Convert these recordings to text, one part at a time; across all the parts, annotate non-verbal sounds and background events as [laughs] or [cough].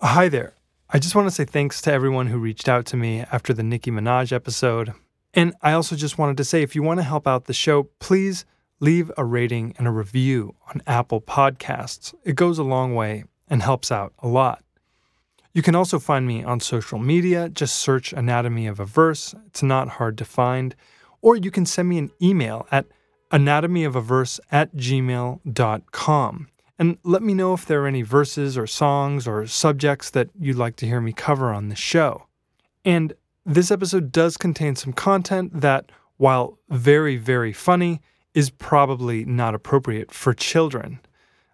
Hi there. I just want to say thanks to everyone who reached out to me after the Nicki Minaj episode. And I also just wanted to say if you want to help out the show, please leave a rating and a review on Apple Podcasts. It goes a long way and helps out a lot. You can also find me on social media. Just search Anatomy of a Verse. It's not hard to find. Or you can send me an email at anatomyofaverse at gmail.com and let me know if there are any verses or songs or subjects that you'd like to hear me cover on the show. And this episode does contain some content that, while very, very funny, is probably not appropriate for children.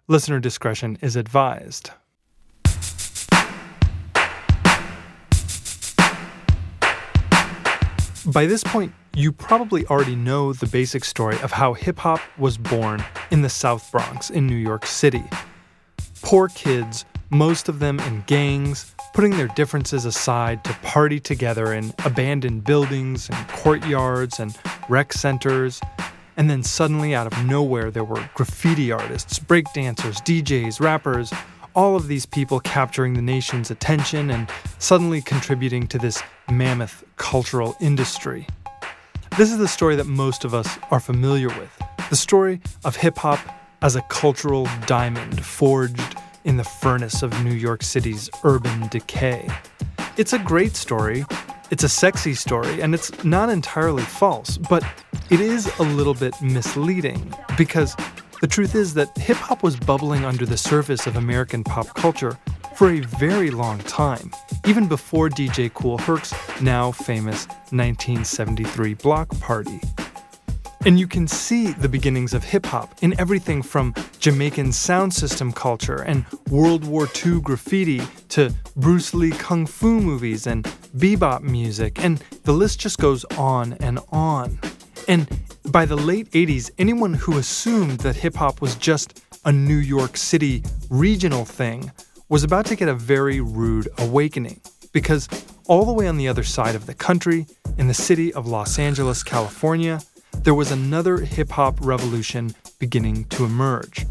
Listener discretion is advised. By this point, you probably already know the basic story of how hip hop was born in the South Bronx in New York City. Poor kids, most of them in gangs, putting their differences aside to party together in abandoned buildings and courtyards and rec centers. And then suddenly, out of nowhere, there were graffiti artists, breakdancers, DJs, rappers, all of these people capturing the nation's attention and suddenly contributing to this mammoth cultural industry. This is the story that most of us are familiar with the story of hip hop as a cultural diamond forged in the furnace of New York City's urban decay. It's a great story, it's a sexy story, and it's not entirely false, but it is a little bit misleading because the truth is that hip hop was bubbling under the surface of American pop culture for a very long time, even before DJ Kool Herc's now famous 1973 Block Party. And you can see the beginnings of hip hop in everything from Jamaican sound system culture and World War II graffiti to Bruce Lee kung fu movies and bebop music, and the list just goes on and on. And by the late 80s, anyone who assumed that hip hop was just a New York City regional thing was about to get a very rude awakening because all the way on the other side of the country, in the city of Los Angeles, California, there was another hip hop revolution beginning to emerge.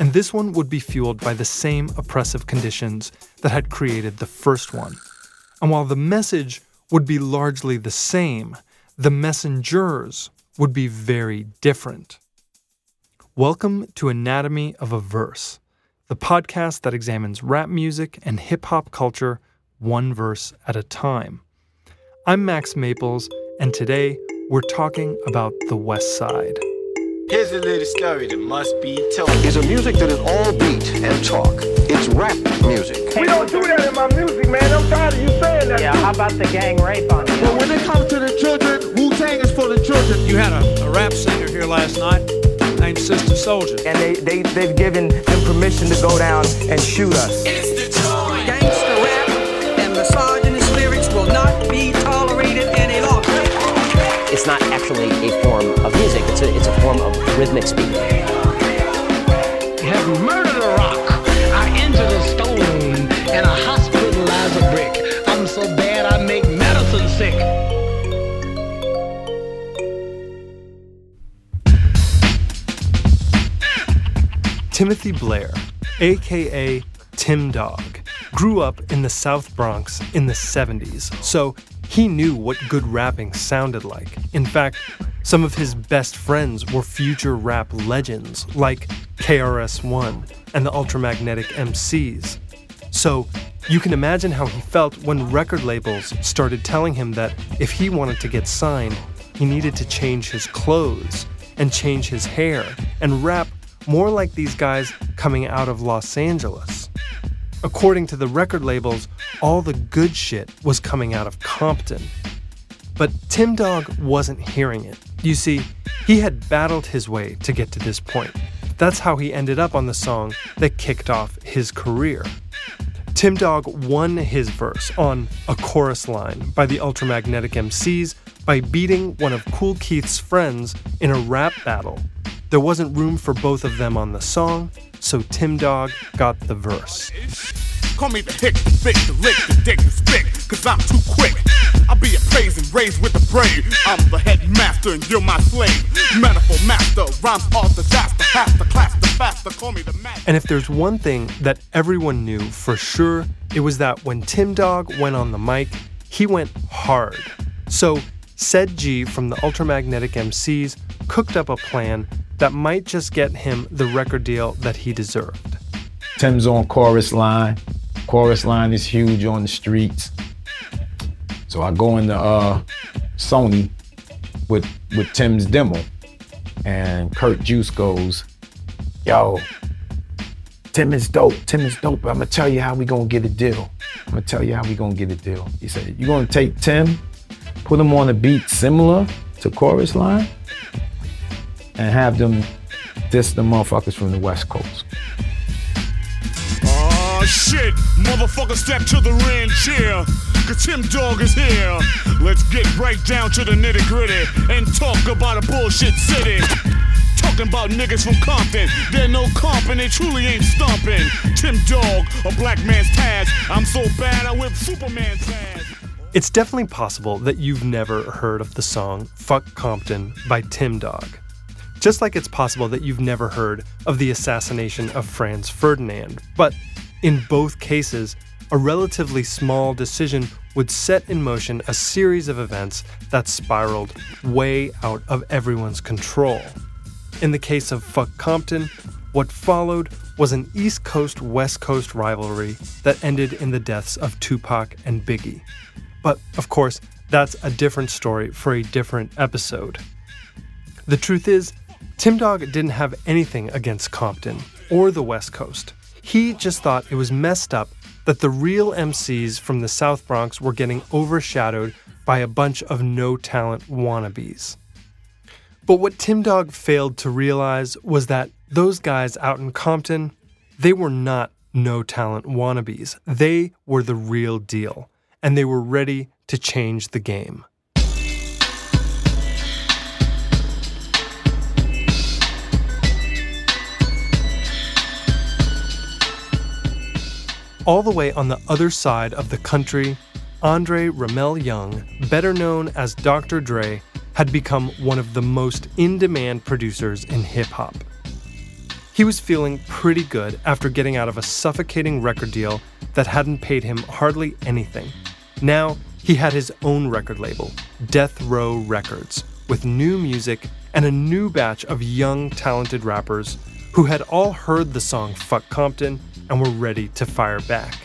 And this one would be fueled by the same oppressive conditions that had created the first one. And while the message would be largely the same, the messengers would be very different. Welcome to Anatomy of a Verse the podcast that examines rap music and hip hop culture one verse at a time. I'm Max Maples, and today we're talking about the West Side. Here's a little story that must be told. It's a music that is all beat and talk. It's rap music. We don't do that in my music, man. I'm tired of you saying that. Yeah, how about the gang rape on you? But when it comes to the children, Wu Tang is for the children. You had a, a rap singer here last night named Sister Souljah. And they, they, they've given them permission to go down and shoot us. It's not actually a form of music, it's a, it's a form of rhythmic speech. Have murdered a rock. I injured a stone and I hospitalized a brick. I'm so bad I make medicine sick. Timothy Blair, aka Tim Dog, grew up in the South Bronx in the 70s, so he knew what good rapping sounded like. In fact, some of his best friends were future rap legends like KRS One and the Ultramagnetic MCs. So you can imagine how he felt when record labels started telling him that if he wanted to get signed, he needed to change his clothes and change his hair and rap more like these guys coming out of Los Angeles. According to the record labels, all the good shit was coming out of Compton. But Tim Dog wasn't hearing it. You see, he had battled his way to get to this point. That's how he ended up on the song that kicked off his career. Tim Dog won his verse on A Chorus Line by the Ultramagnetic MCs by beating one of Kool Keith's friends in a rap battle there wasn't room for both of them on the song, so Tim Dog got the verse. Call me the hick, the the lick, the dick, the spick, cause I'm too quick. I'll be a praise and raised with the brave. I'm the headmaster and you're my slave. Metaphor master, rhymes off the disaster. Half the class, the faster, call me the man. And if there's one thing that everyone knew for sure, it was that when Tim Dog went on the mic, he went hard. So, Ced Gee from the Ultramagnetic MCs cooked up a plan that might just get him the record deal that he deserved. Tim's on chorus line. Chorus line is huge on the streets. So I go into uh, Sony with with Tim's demo, and Kurt Juice goes, "Yo, Tim is dope. Tim is dope. I'm gonna tell you how we gonna get a deal. I'm gonna tell you how we gonna get a deal." He said, "You gonna take Tim, put them on a beat similar to chorus line, and have them diss the motherfuckers from the West Coast." Oh shit, motherfucker, step to the ring chair. Cause Tim Dog is here. Let's get right down to the nitty gritty and talk about a bullshit city. Talking about niggas from Compton. They're no comp and they truly ain't stomping. Tim Dog, a black man's task. I'm so bad I whip Superman's ass. It's definitely possible that you've never heard of the song Fuck Compton by Tim Dog. Just like it's possible that you've never heard of the assassination of Franz Ferdinand. But in both cases, a relatively small decision would set in motion a series of events that spiraled way out of everyone's control. In the case of Fuck Compton, what followed was an East Coast West Coast rivalry that ended in the deaths of Tupac and Biggie. But of course, that's a different story for a different episode. The truth is, Tim Dog didn't have anything against Compton or the West Coast. He just thought it was messed up that the real MCs from the South Bronx were getting overshadowed by a bunch of no talent wannabes. But what Tim Dog failed to realize was that those guys out in Compton, they were not no talent wannabes. They were the real deal, and they were ready to change the game. All the way on the other side of the country, Andre Romelle Young, better known as Dr. Dre, had become one of the most in demand producers in hip hop. He was feeling pretty good after getting out of a suffocating record deal that hadn't paid him hardly anything. Now, he had his own record label, Death Row Records, with new music and a new batch of young, talented rappers who had all heard the song Fuck Compton and were ready to fire back.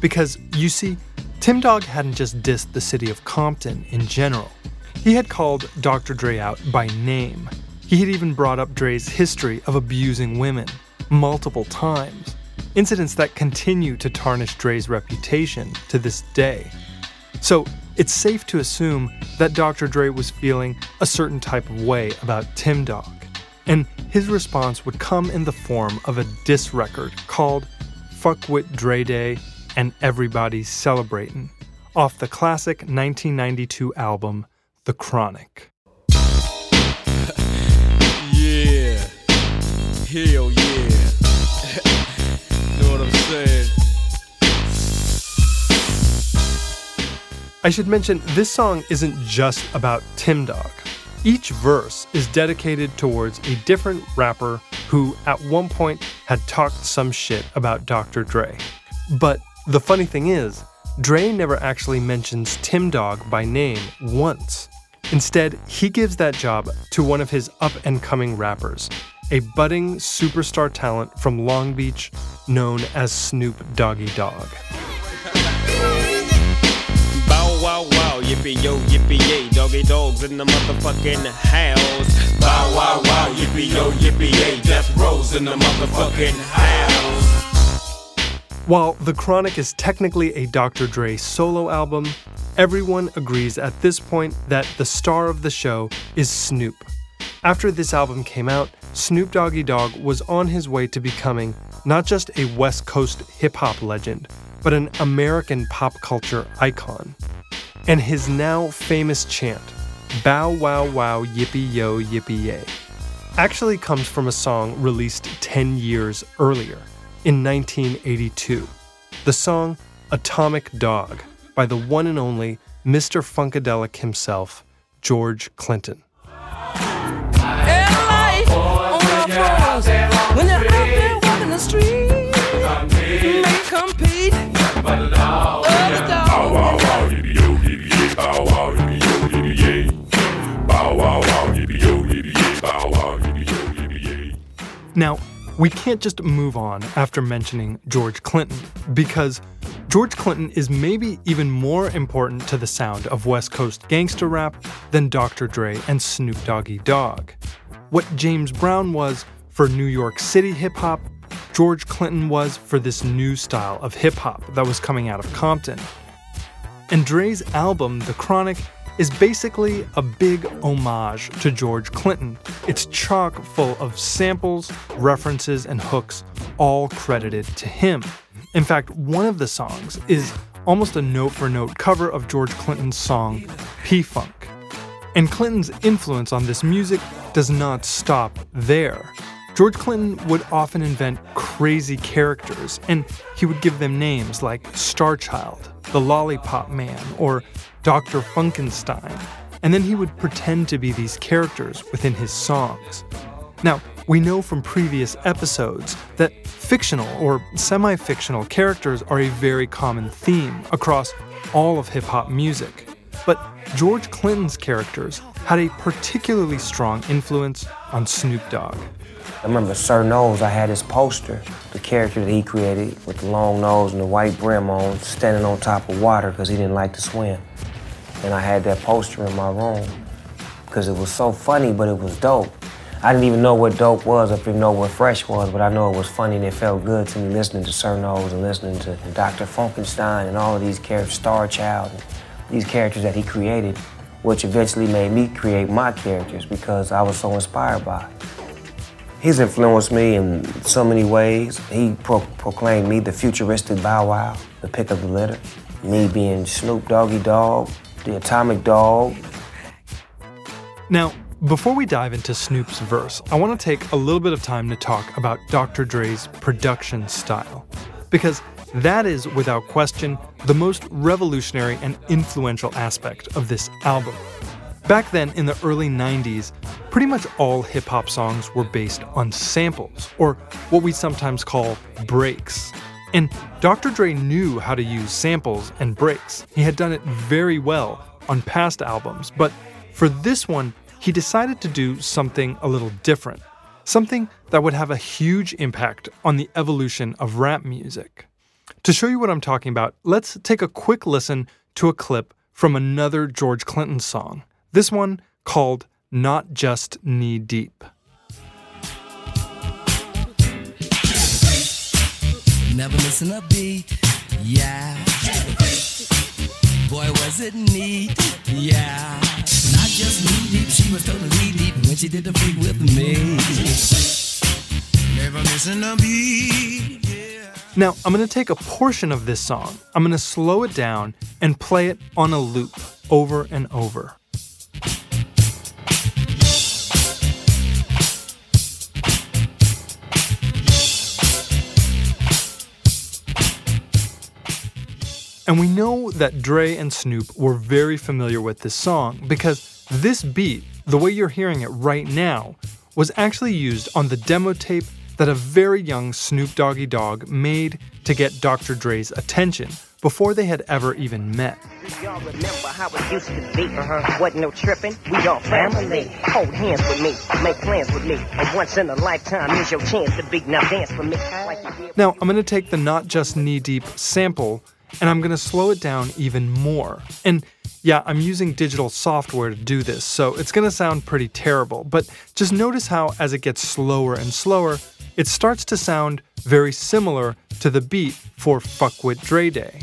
Because, you see, Tim Dog hadn't just dissed the city of Compton in general. He had called Dr. Dre out by name. He had even brought up Dre's history of abusing women multiple times, incidents that continue to tarnish Dre's reputation to this day. So, it's safe to assume that Dr. Dre was feeling a certain type of way about Tim Dog. And his response would come in the form of a diss record called Fuck With Dre Day and Everybody's Celebratin' off the classic 1992 album, The Chronic. [laughs] yeah. Hell yeah. Saying? I should mention this song isn't just about Tim Dog. Each verse is dedicated towards a different rapper who, at one point, had talked some shit about Dr. Dre. But the funny thing is, Dre never actually mentions Tim Dog by name once. Instead, he gives that job to one of his up and coming rappers, a budding superstar talent from Long Beach known as Snoop Doggy Dogg. Bow wow wow, yippee yo, yippee yay, doggy dogs in the motherfucking house. Bow wow wow, yippee yo, yippee yay, death rows in the motherfucking house. While The Chronic is technically a Dr. Dre solo album, everyone agrees at this point that the star of the show is Snoop. After this album came out, Snoop Doggy Dogg was on his way to becoming not just a West Coast hip hop legend, but an American pop culture icon. And his now famous chant, Bow Wow Wow Yippee Yo Yippee Yay, actually comes from a song released 10 years earlier, in 1982. The song Atomic Dog by the one and only Mr. Funkadelic himself, George Clinton. When you're out there walking the street, may compete. Now, we can't just move on after mentioning George Clinton, because George Clinton is maybe even more important to the sound of West Coast gangster rap than Dr. Dre and Snoop Doggy Dogg. What James Brown was for New York City hip hop, George Clinton was for this new style of hip hop that was coming out of Compton. And Dre's album, The Chronic, is basically a big homage to George Clinton. It's chock full of samples, references, and hooks, all credited to him. In fact, one of the songs is almost a note for note cover of George Clinton's song P Funk. And Clinton's influence on this music does not stop there. George Clinton would often invent crazy characters, and he would give them names like Starchild, the Lollipop Man, or Dr. Funkenstein, and then he would pretend to be these characters within his songs. Now, we know from previous episodes that fictional or semi fictional characters are a very common theme across all of hip hop music. But George Clinton's characters had a particularly strong influence on Snoop Dogg. I remember Sir Nose, I had his poster, the character that he created with the long nose and the white brim on, standing on top of water because he didn't like to swim. And I had that poster in my room because it was so funny, but it was dope. I didn't even know what dope was, I didn't know what fresh was, but I know it was funny and it felt good to me listening to Sir Nose and listening to Dr. Funkenstein and all of these characters, Star Child, these characters that he created, which eventually made me create my characters because I was so inspired by it. He's influenced me in so many ways. He pro- proclaimed me the futuristic Bow Wow, the pick of the litter. Me being Snoop Doggy Dogg, the Atomic Dog. Now, before we dive into Snoop's verse, I want to take a little bit of time to talk about Dr. Dre's production style. Because that is, without question, the most revolutionary and influential aspect of this album. Back then, in the early 90s, pretty much all hip hop songs were based on samples, or what we sometimes call breaks. And Dr. Dre knew how to use samples and breaks. He had done it very well on past albums, but for this one, he decided to do something a little different. Something that would have a huge impact on the evolution of rap music. To show you what I'm talking about, let's take a quick listen to a clip from another George Clinton song. This one called Not Just Knee Deep. Never missing a beat, yeah. Boy, was it neat, yeah. Not just knee deep, she was totally deep when she did the freak with me. Never missing a beat. Now, I'm going to take a portion of this song, I'm going to slow it down and play it on a loop over and over. And we know that Dre and Snoop were very familiar with this song because this beat, the way you're hearing it right now, was actually used on the demo tape that a very young Snoop Doggy Dogg made to get Dr. Dre's attention before they had ever even met. Y'all remember how it used to be? Uh-huh. Wasn't no tripping. We all family. Hold hands with me. Make plans with me. And once in a lifetime, here's your chance to be. Now dance for me. Like now, I'm going to take the Not Just Knee Deep sample and I'm going to slow it down even more. And yeah, I'm using digital software to do this, so it's going to sound pretty terrible, but just notice how as it gets slower and slower, it starts to sound very similar to the beat for Fuckwit Dre Day.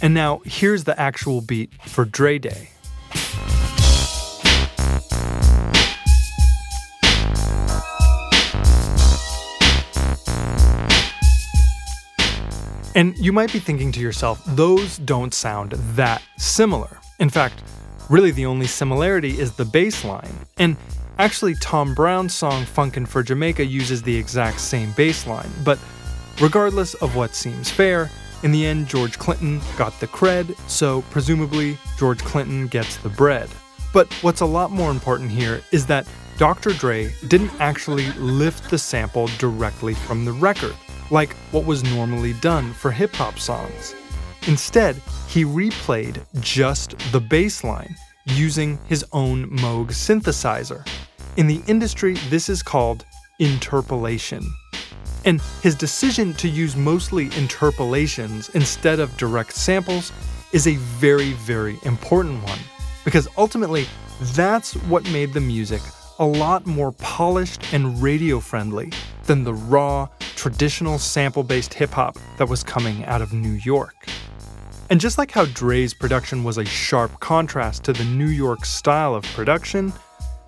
And now here's the actual beat for Dre Day. And you might be thinking to yourself, those don't sound that similar. In fact, Really, the only similarity is the bass line. And actually, Tom Browne's song Funkin' for Jamaica uses the exact same bass line. But regardless of what seems fair, in the end, George Clinton got the cred, so presumably George Clinton gets the bread. But what's a lot more important here is that Dr. Dre didn't actually lift the sample directly from the record, like what was normally done for hip hop songs. Instead, he replayed just the bass line using his own Moog synthesizer. In the industry, this is called interpolation. And his decision to use mostly interpolations instead of direct samples is a very, very important one, because ultimately, that's what made the music a lot more polished and radio friendly than the raw, traditional sample based hip hop that was coming out of New York. And just like how Dre's production was a sharp contrast to the New York style of production,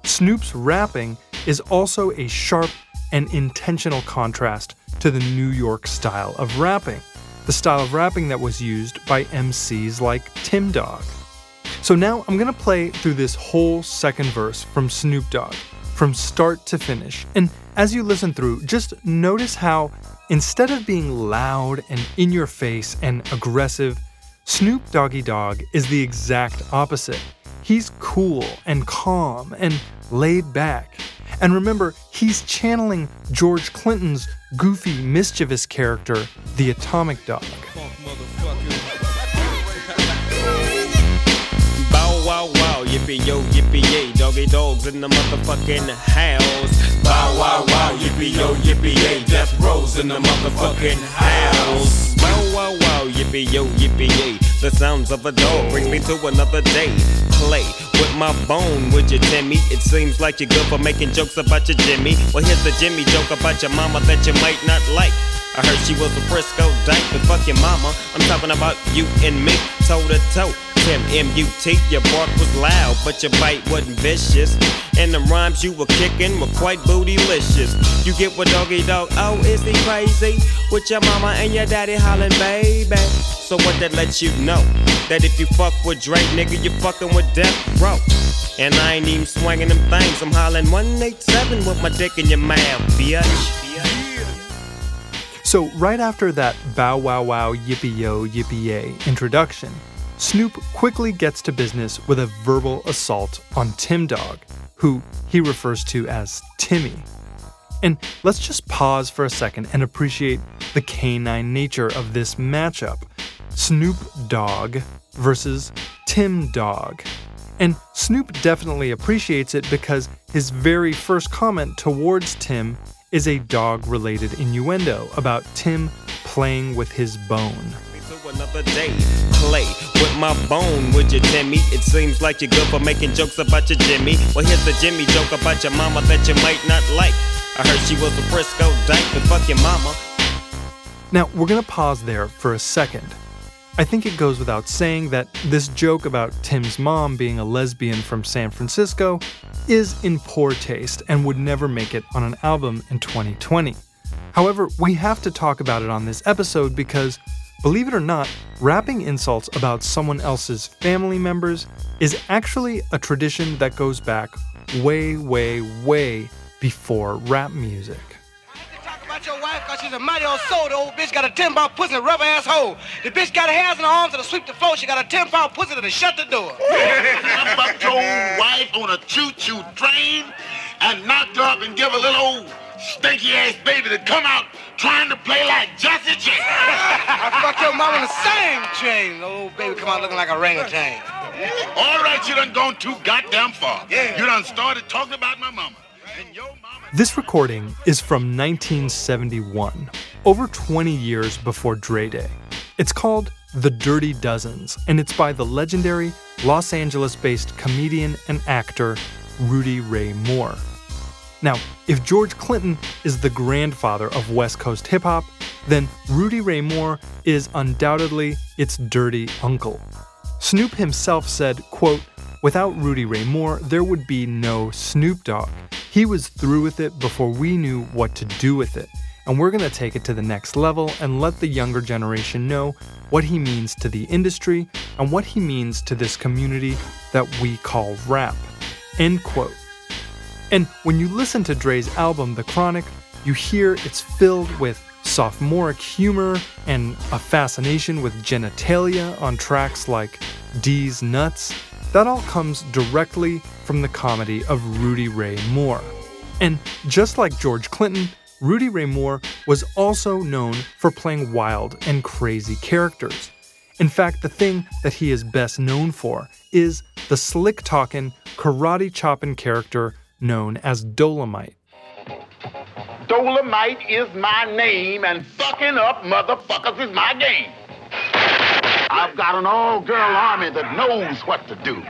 Snoop's rapping is also a sharp and intentional contrast to the New York style of rapping, the style of rapping that was used by MCs like Tim Dog. So now I'm gonna play through this whole second verse from Snoop Dogg, from start to finish. And as you listen through, just notice how instead of being loud and in your face and aggressive, Snoop Doggy Dogg is the exact opposite. He's cool and calm and laid back. And remember, he's channeling George Clinton's goofy, mischievous character, the Atomic Dog. Bow wow wow, yippee yo, yippee yay, doggy dogs in the motherfucking house. Bow wow wow, yippee yo, yippee yay, death in the motherfucking house. Bow wow wow, yippee yo, yippee yay, the sounds of a dog brings me to another day. With my bone, would you, Timmy? It seems like you're good for making jokes about your Jimmy. Well, here's the Jimmy joke about your mama that you might not like. I heard she was a Frisco dyke, but fuck your mama. I'm talking about you and me, toe to toe. Tim M-U-T, your bark was loud, but your bite wasn't vicious. And the rhymes you were kicking were quite bootylicious. You get what doggy dog, oh, is he crazy? With your mama and your daddy hollering, baby. So what that lets you know? That if you fuck with Drake, nigga, you fucking with Death Row. And I ain't even swinging them things, I'm hollering 187 with my dick in your mouth, bitch. So, right after that bow wow wow yippee yo yippee yay introduction, Snoop quickly gets to business with a verbal assault on Tim Dog, who he refers to as Timmy. And let's just pause for a second and appreciate the canine nature of this matchup Snoop Dogg versus Tim Dog. And Snoop definitely appreciates it because his very first comment towards Tim is a dog related innuendo about Tim playing with his bone. Another day, play with my bone, would you, Timmy? It seems like you're good for making jokes about your Jimmy. Well, here's the Jimmy joke about your mama that you might not like. I heard she was a Frisco dyke, but fuck your mama. Now, we're gonna pause there for a second. I think it goes without saying that this joke about Tim's mom being a lesbian from San Francisco is in poor taste and would never make it on an album in 2020. However, we have to talk about it on this episode because, believe it or not, rapping insults about someone else's family members is actually a tradition that goes back way, way, way before rap music I have talk about your wife cause she's a mighty old soul. The old bitch got a 10 pound pussy and a rubber ass hole. The bitch got her hands and her arms that'll sweep the floor. She got a 10 pound pussy that'll shut the door. [laughs] I fucked your wife on a choo choo train and knocked her up and give a little old stinky ass baby to come out trying to play like Jesse J. [laughs] I fucked your mom on the same train. The oh, old baby come out looking like a orangutan. All right, you done gone too goddamn far. Yeah. You done started talking about my mama. mama. This recording is from 1971, over 20 years before Dre Day. It's called The Dirty Dozens, and it's by the legendary Los Angeles based comedian and actor Rudy Ray Moore. Now, if George Clinton is the grandfather of West Coast hip hop, then Rudy Ray Moore is undoubtedly its dirty uncle. Snoop himself said, quote, Without Rudy Ray Moore, there would be no Snoop Dogg. He was through with it before we knew what to do with it. and we're going to take it to the next level and let the younger generation know what he means to the industry and what he means to this community that we call rap. End quote. And when you listen to Dre's album, The Chronic, you hear it's filled with sophomoric humor and a fascination with genitalia on tracks like Deez Nuts. That all comes directly from the comedy of Rudy Ray Moore. And just like George Clinton, Rudy Ray Moore was also known for playing wild and crazy characters. In fact, the thing that he is best known for is the slick talking, karate chopping character known as Dolomite. Dolomite is my name, and fucking up motherfuckers is my game. I've got an all-girl army that knows what to do.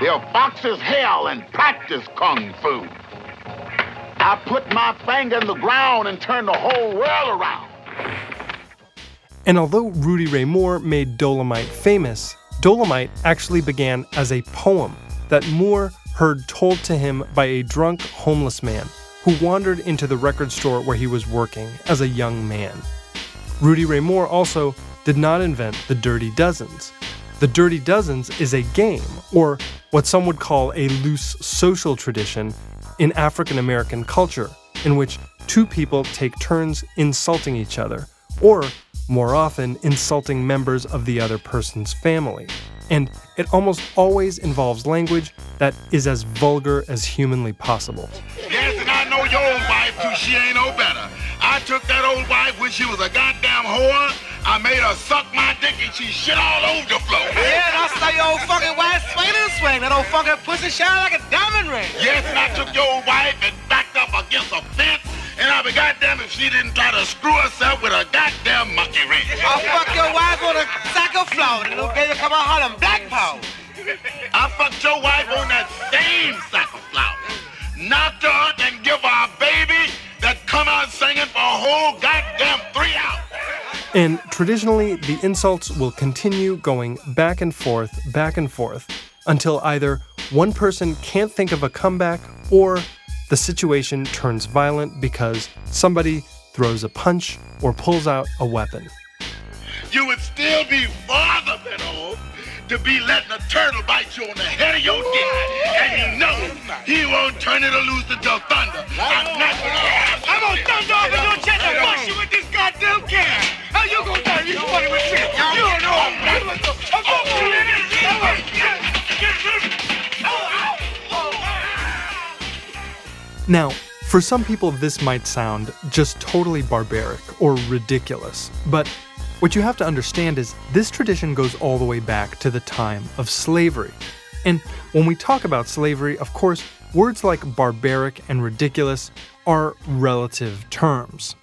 They'll box as hell and practice kung fu. I put my finger in the ground and turn the whole world around. And although Rudy Ray Moore made Dolomite famous, Dolomite actually began as a poem that Moore heard told to him by a drunk homeless man who wandered into the record store where he was working as a young man. Rudy Ray Moore also did not invent the Dirty Dozens. The Dirty Dozens is a game, or what some would call a loose social tradition in African American culture, in which two people take turns insulting each other, or more often, insulting members of the other person's family. And it almost always involves language that is as vulgar as humanly possible. Yes, and I know your old wife too. She ain't no better. I took that old wife when she was a goddamn whore. I made her suck my dick and she shit all over the floor. Yeah, and I saw your old fucking wife swing and swing. That old fucking pussy shine like a diamond ring. Yes, and I took your old wife and backed up against a fence. And I'll be goddamn if she didn't try to screw herself with a goddamn monkey wrench. I'll fuck your wife on a sack of flour and it'll come out hot and black power. I fucked your wife on that same sack of flour. Knocked her out and give her a baby that come out singing for a whole goddamn three hours. And traditionally, the insults will continue going back and forth, back and forth, until either one person can't think of a comeback or the situation turns violent because somebody throws a punch or pulls out a weapon. You would still be farther than old to be letting a turtle bite you on the head of your dick. And you know he won't turn it loose until thunder. I'm not gonna. I'm gonna thunder off in your chest and bust you with this goddamn can. How you gonna turn you funny with me? You don't know I'm not. Now, for some people, this might sound just totally barbaric or ridiculous, but what you have to understand is this tradition goes all the way back to the time of slavery. And when we talk about slavery, of course, words like barbaric and ridiculous are relative terms.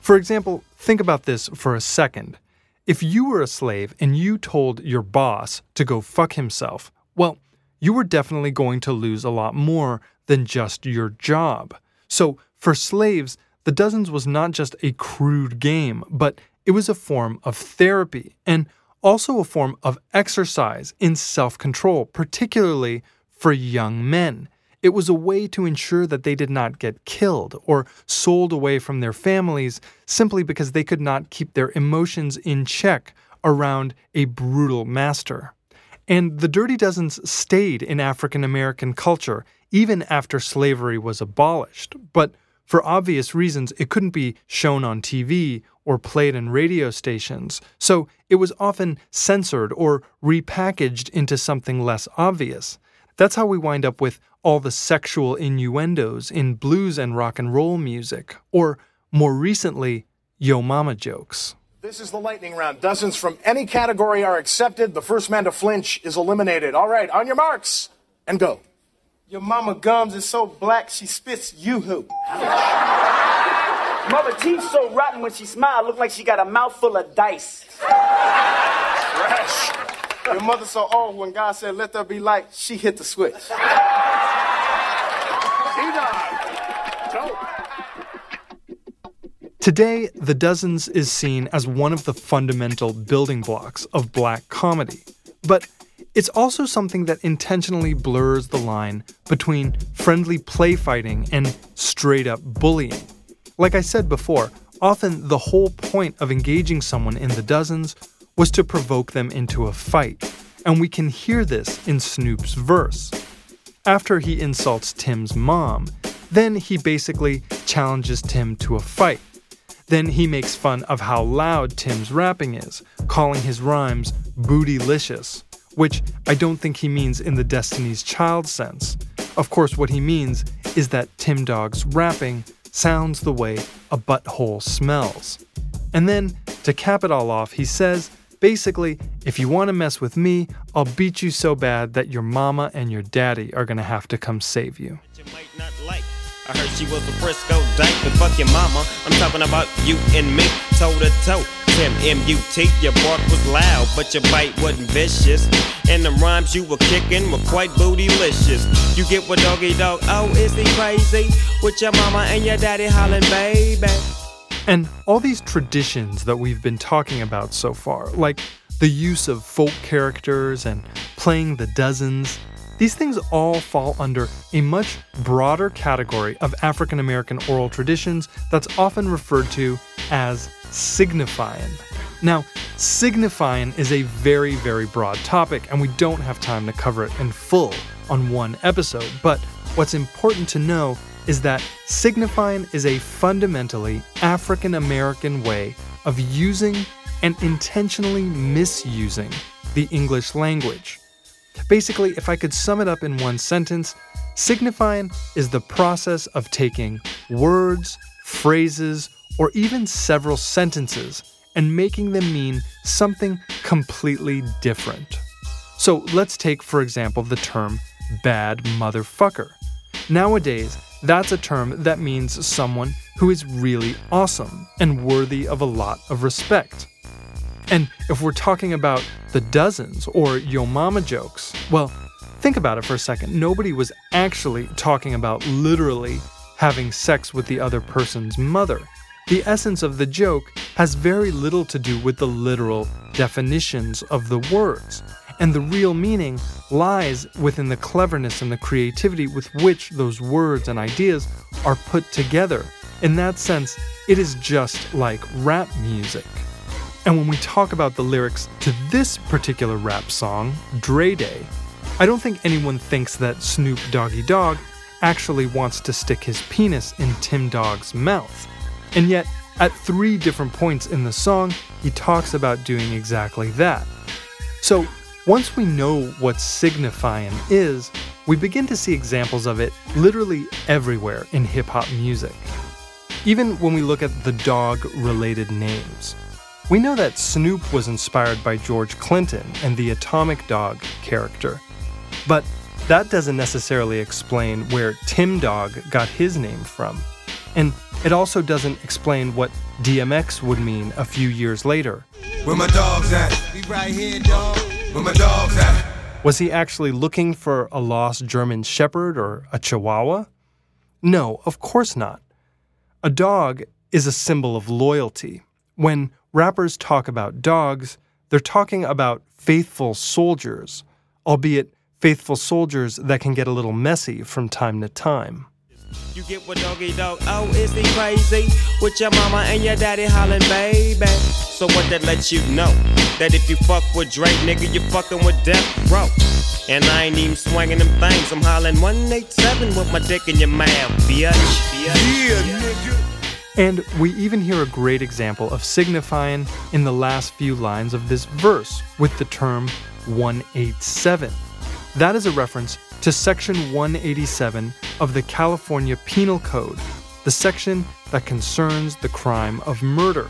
For example, think about this for a second. If you were a slave and you told your boss to go fuck himself, well, you were definitely going to lose a lot more than just your job. So, for slaves, the dozens was not just a crude game, but it was a form of therapy and also a form of exercise in self control, particularly for young men. It was a way to ensure that they did not get killed or sold away from their families simply because they could not keep their emotions in check around a brutal master. And the Dirty Dozens stayed in African American culture even after slavery was abolished. But for obvious reasons, it couldn't be shown on TV or played in radio stations, so it was often censored or repackaged into something less obvious. That's how we wind up with all the sexual innuendos in blues and rock and roll music, or more recently, Yo Mama jokes. This is the lightning round. Dozens from any category are accepted. The first man to flinch is eliminated. All right, on your marks, and go. Your mama gums is so black she spits yoo-hoo. Mother teeth so rotten when she smile, look like she got a mouthful of dice. Trash. Your mother so old when God said let there be light, she hit the switch. Today, The Dozens is seen as one of the fundamental building blocks of black comedy. But it's also something that intentionally blurs the line between friendly play fighting and straight up bullying. Like I said before, often the whole point of engaging someone in the dozens was to provoke them into a fight, and we can hear this in Snoop's verse. After he insults Tim's mom, then he basically challenges Tim to a fight. Then he makes fun of how loud Tim's rapping is, calling his rhymes bootylicious, which I don't think he means in the Destiny's Child sense. Of course, what he means is that Tim Dog's rapping sounds the way a butthole smells. And then, to cap it all off, he says, basically, if you want to mess with me, I'll beat you so bad that your mama and your daddy are gonna have to come save you. I heard she was a Frisco dyke, but fuck your mama. I'm talking about you and me, toe to toe. Tim M-U-T, your bark was loud, but your bite wasn't vicious. And the rhymes you were kicking were quite bootylicious. You get what doggy dog, oh, is he crazy? With your mama and your daddy hollering, baby. And all these traditions that we've been talking about so far, like the use of folk characters and playing the dozens, these things all fall under a much broader category of African American oral traditions that's often referred to as signifying. Now, signifying is a very, very broad topic, and we don't have time to cover it in full on one episode, but what's important to know is that signifying is a fundamentally African American way of using and intentionally misusing the English language. Basically, if I could sum it up in one sentence, signifying is the process of taking words, phrases, or even several sentences and making them mean something completely different. So let's take, for example, the term bad motherfucker. Nowadays, that's a term that means someone who is really awesome and worthy of a lot of respect. And if we're talking about the dozens or yo mama jokes, well, think about it for a second. Nobody was actually talking about literally having sex with the other person's mother. The essence of the joke has very little to do with the literal definitions of the words, and the real meaning lies within the cleverness and the creativity with which those words and ideas are put together. In that sense, it is just like rap music. And when we talk about the lyrics to this particular rap song, Dre Day, I don't think anyone thinks that Snoop Doggy Dogg actually wants to stick his penis in Tim Dog's mouth. And yet, at three different points in the song, he talks about doing exactly that. So, once we know what signifying is, we begin to see examples of it literally everywhere in hip hop music. Even when we look at the dog related names. We know that Snoop was inspired by George Clinton and the Atomic Dog character, but that doesn't necessarily explain where Tim Dog got his name from. And it also doesn't explain what DMX would mean a few years later. Where my dogs at? We right here, dog. Where my dogs at? Was he actually looking for a lost German shepherd or a chihuahua? No, of course not. A dog is a symbol of loyalty. When rappers talk about dogs, they're talking about faithful soldiers, albeit faithful soldiers that can get a little messy from time to time. You get what doggy dog, oh, is he crazy? With your mama and your daddy hollering, baby. So what that lets you know? That if you fuck with Drake, nigga, you fucking with Death Row. And I ain't even swinging them things. I'm hollering 187 with my dick in your mouth, bitch. Yeah, nigga. And we even hear a great example of signifying in the last few lines of this verse with the term 187. That is a reference to Section 187 of the California Penal Code, the section that concerns the crime of murder.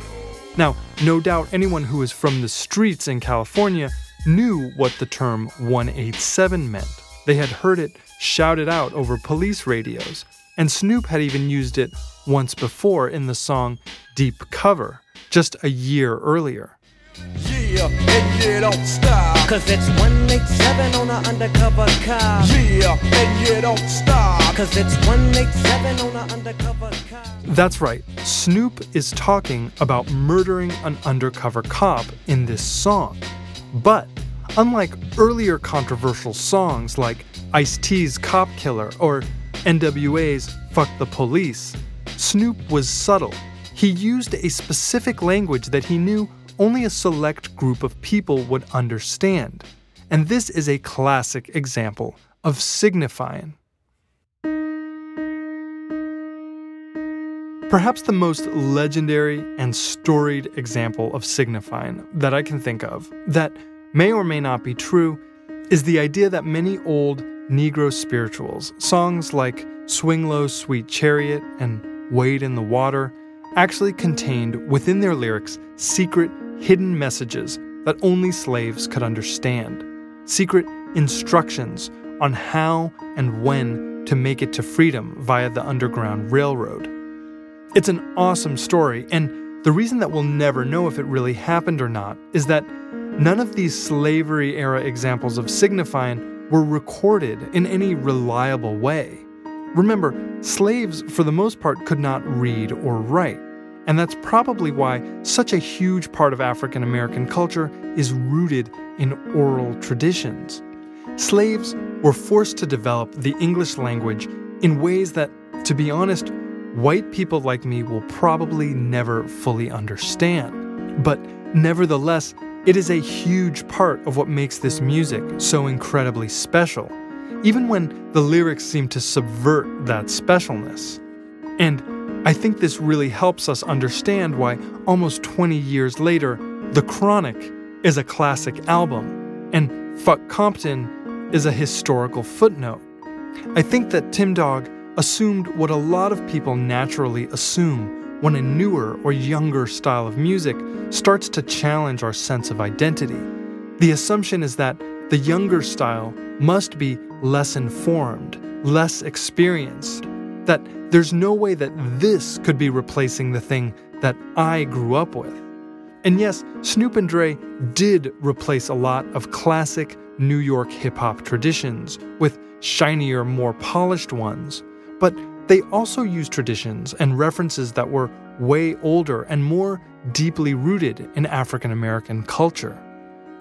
Now, no doubt anyone who is from the streets in California knew what the term 187 meant. They had heard it shouted out over police radios, and Snoop had even used it once before in the song Deep Cover, just a year earlier. Yeah, and you don't stop. Cause it's 187 on an undercover car. Yeah, and you don't stop. Cause it's 187 on an undercover car. That's right, Snoop is talking about murdering an undercover cop in this song. But unlike earlier controversial songs like Ice T's Cop Killer or NWA's Fuck the Police, Snoop was subtle. He used a specific language that he knew only a select group of people would understand. And this is a classic example of signifying. Perhaps the most legendary and storied example of signifying that I can think of, that may or may not be true, is the idea that many old Negro spirituals, songs like Swing Low, Sweet Chariot, and Wade in the Water, actually contained within their lyrics secret, hidden messages that only slaves could understand, secret instructions on how and when to make it to freedom via the Underground Railroad. It's an awesome story, and the reason that we'll never know if it really happened or not is that none of these slavery era examples of signifying were recorded in any reliable way. Remember, slaves, for the most part, could not read or write, and that's probably why such a huge part of African American culture is rooted in oral traditions. Slaves were forced to develop the English language in ways that, to be honest, white people like me will probably never fully understand. But nevertheless, it is a huge part of what makes this music so incredibly special even when the lyrics seem to subvert that specialness. And I think this really helps us understand why almost 20 years later, The Chronic is a classic album, and Fuck Compton is a historical footnote. I think that Tim Dog assumed what a lot of people naturally assume when a newer or younger style of music starts to challenge our sense of identity. The assumption is that the younger style must be less informed, less experienced, that there's no way that this could be replacing the thing that I grew up with. And yes, Snoop and Dre did replace a lot of classic New York hip hop traditions with shinier, more polished ones, but they also used traditions and references that were way older and more deeply rooted in African American culture.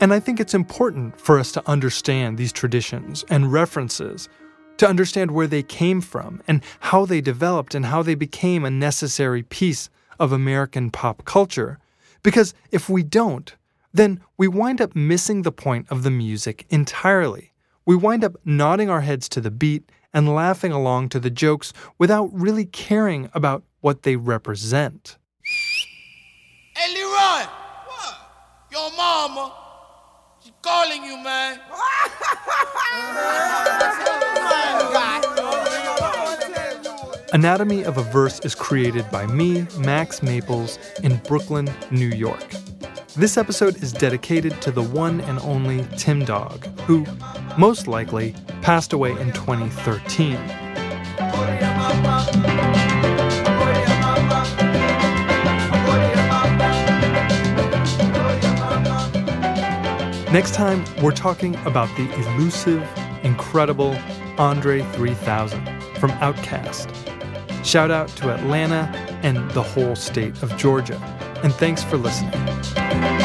And I think it's important for us to understand these traditions and references, to understand where they came from and how they developed and how they became a necessary piece of American pop culture. Because if we don't, then we wind up missing the point of the music entirely. We wind up nodding our heads to the beat and laughing along to the jokes without really caring about what they represent. Hey, Leroy! What? Your mama calling you, man. [laughs] Anatomy of a Verse is created by me, Max Maples, in Brooklyn, New York. This episode is dedicated to the one and only Tim Dog, who, most likely, passed away in 2013. Next time, we're talking about the elusive, incredible Andre 3000 from Outkast. Shout out to Atlanta and the whole state of Georgia. And thanks for listening.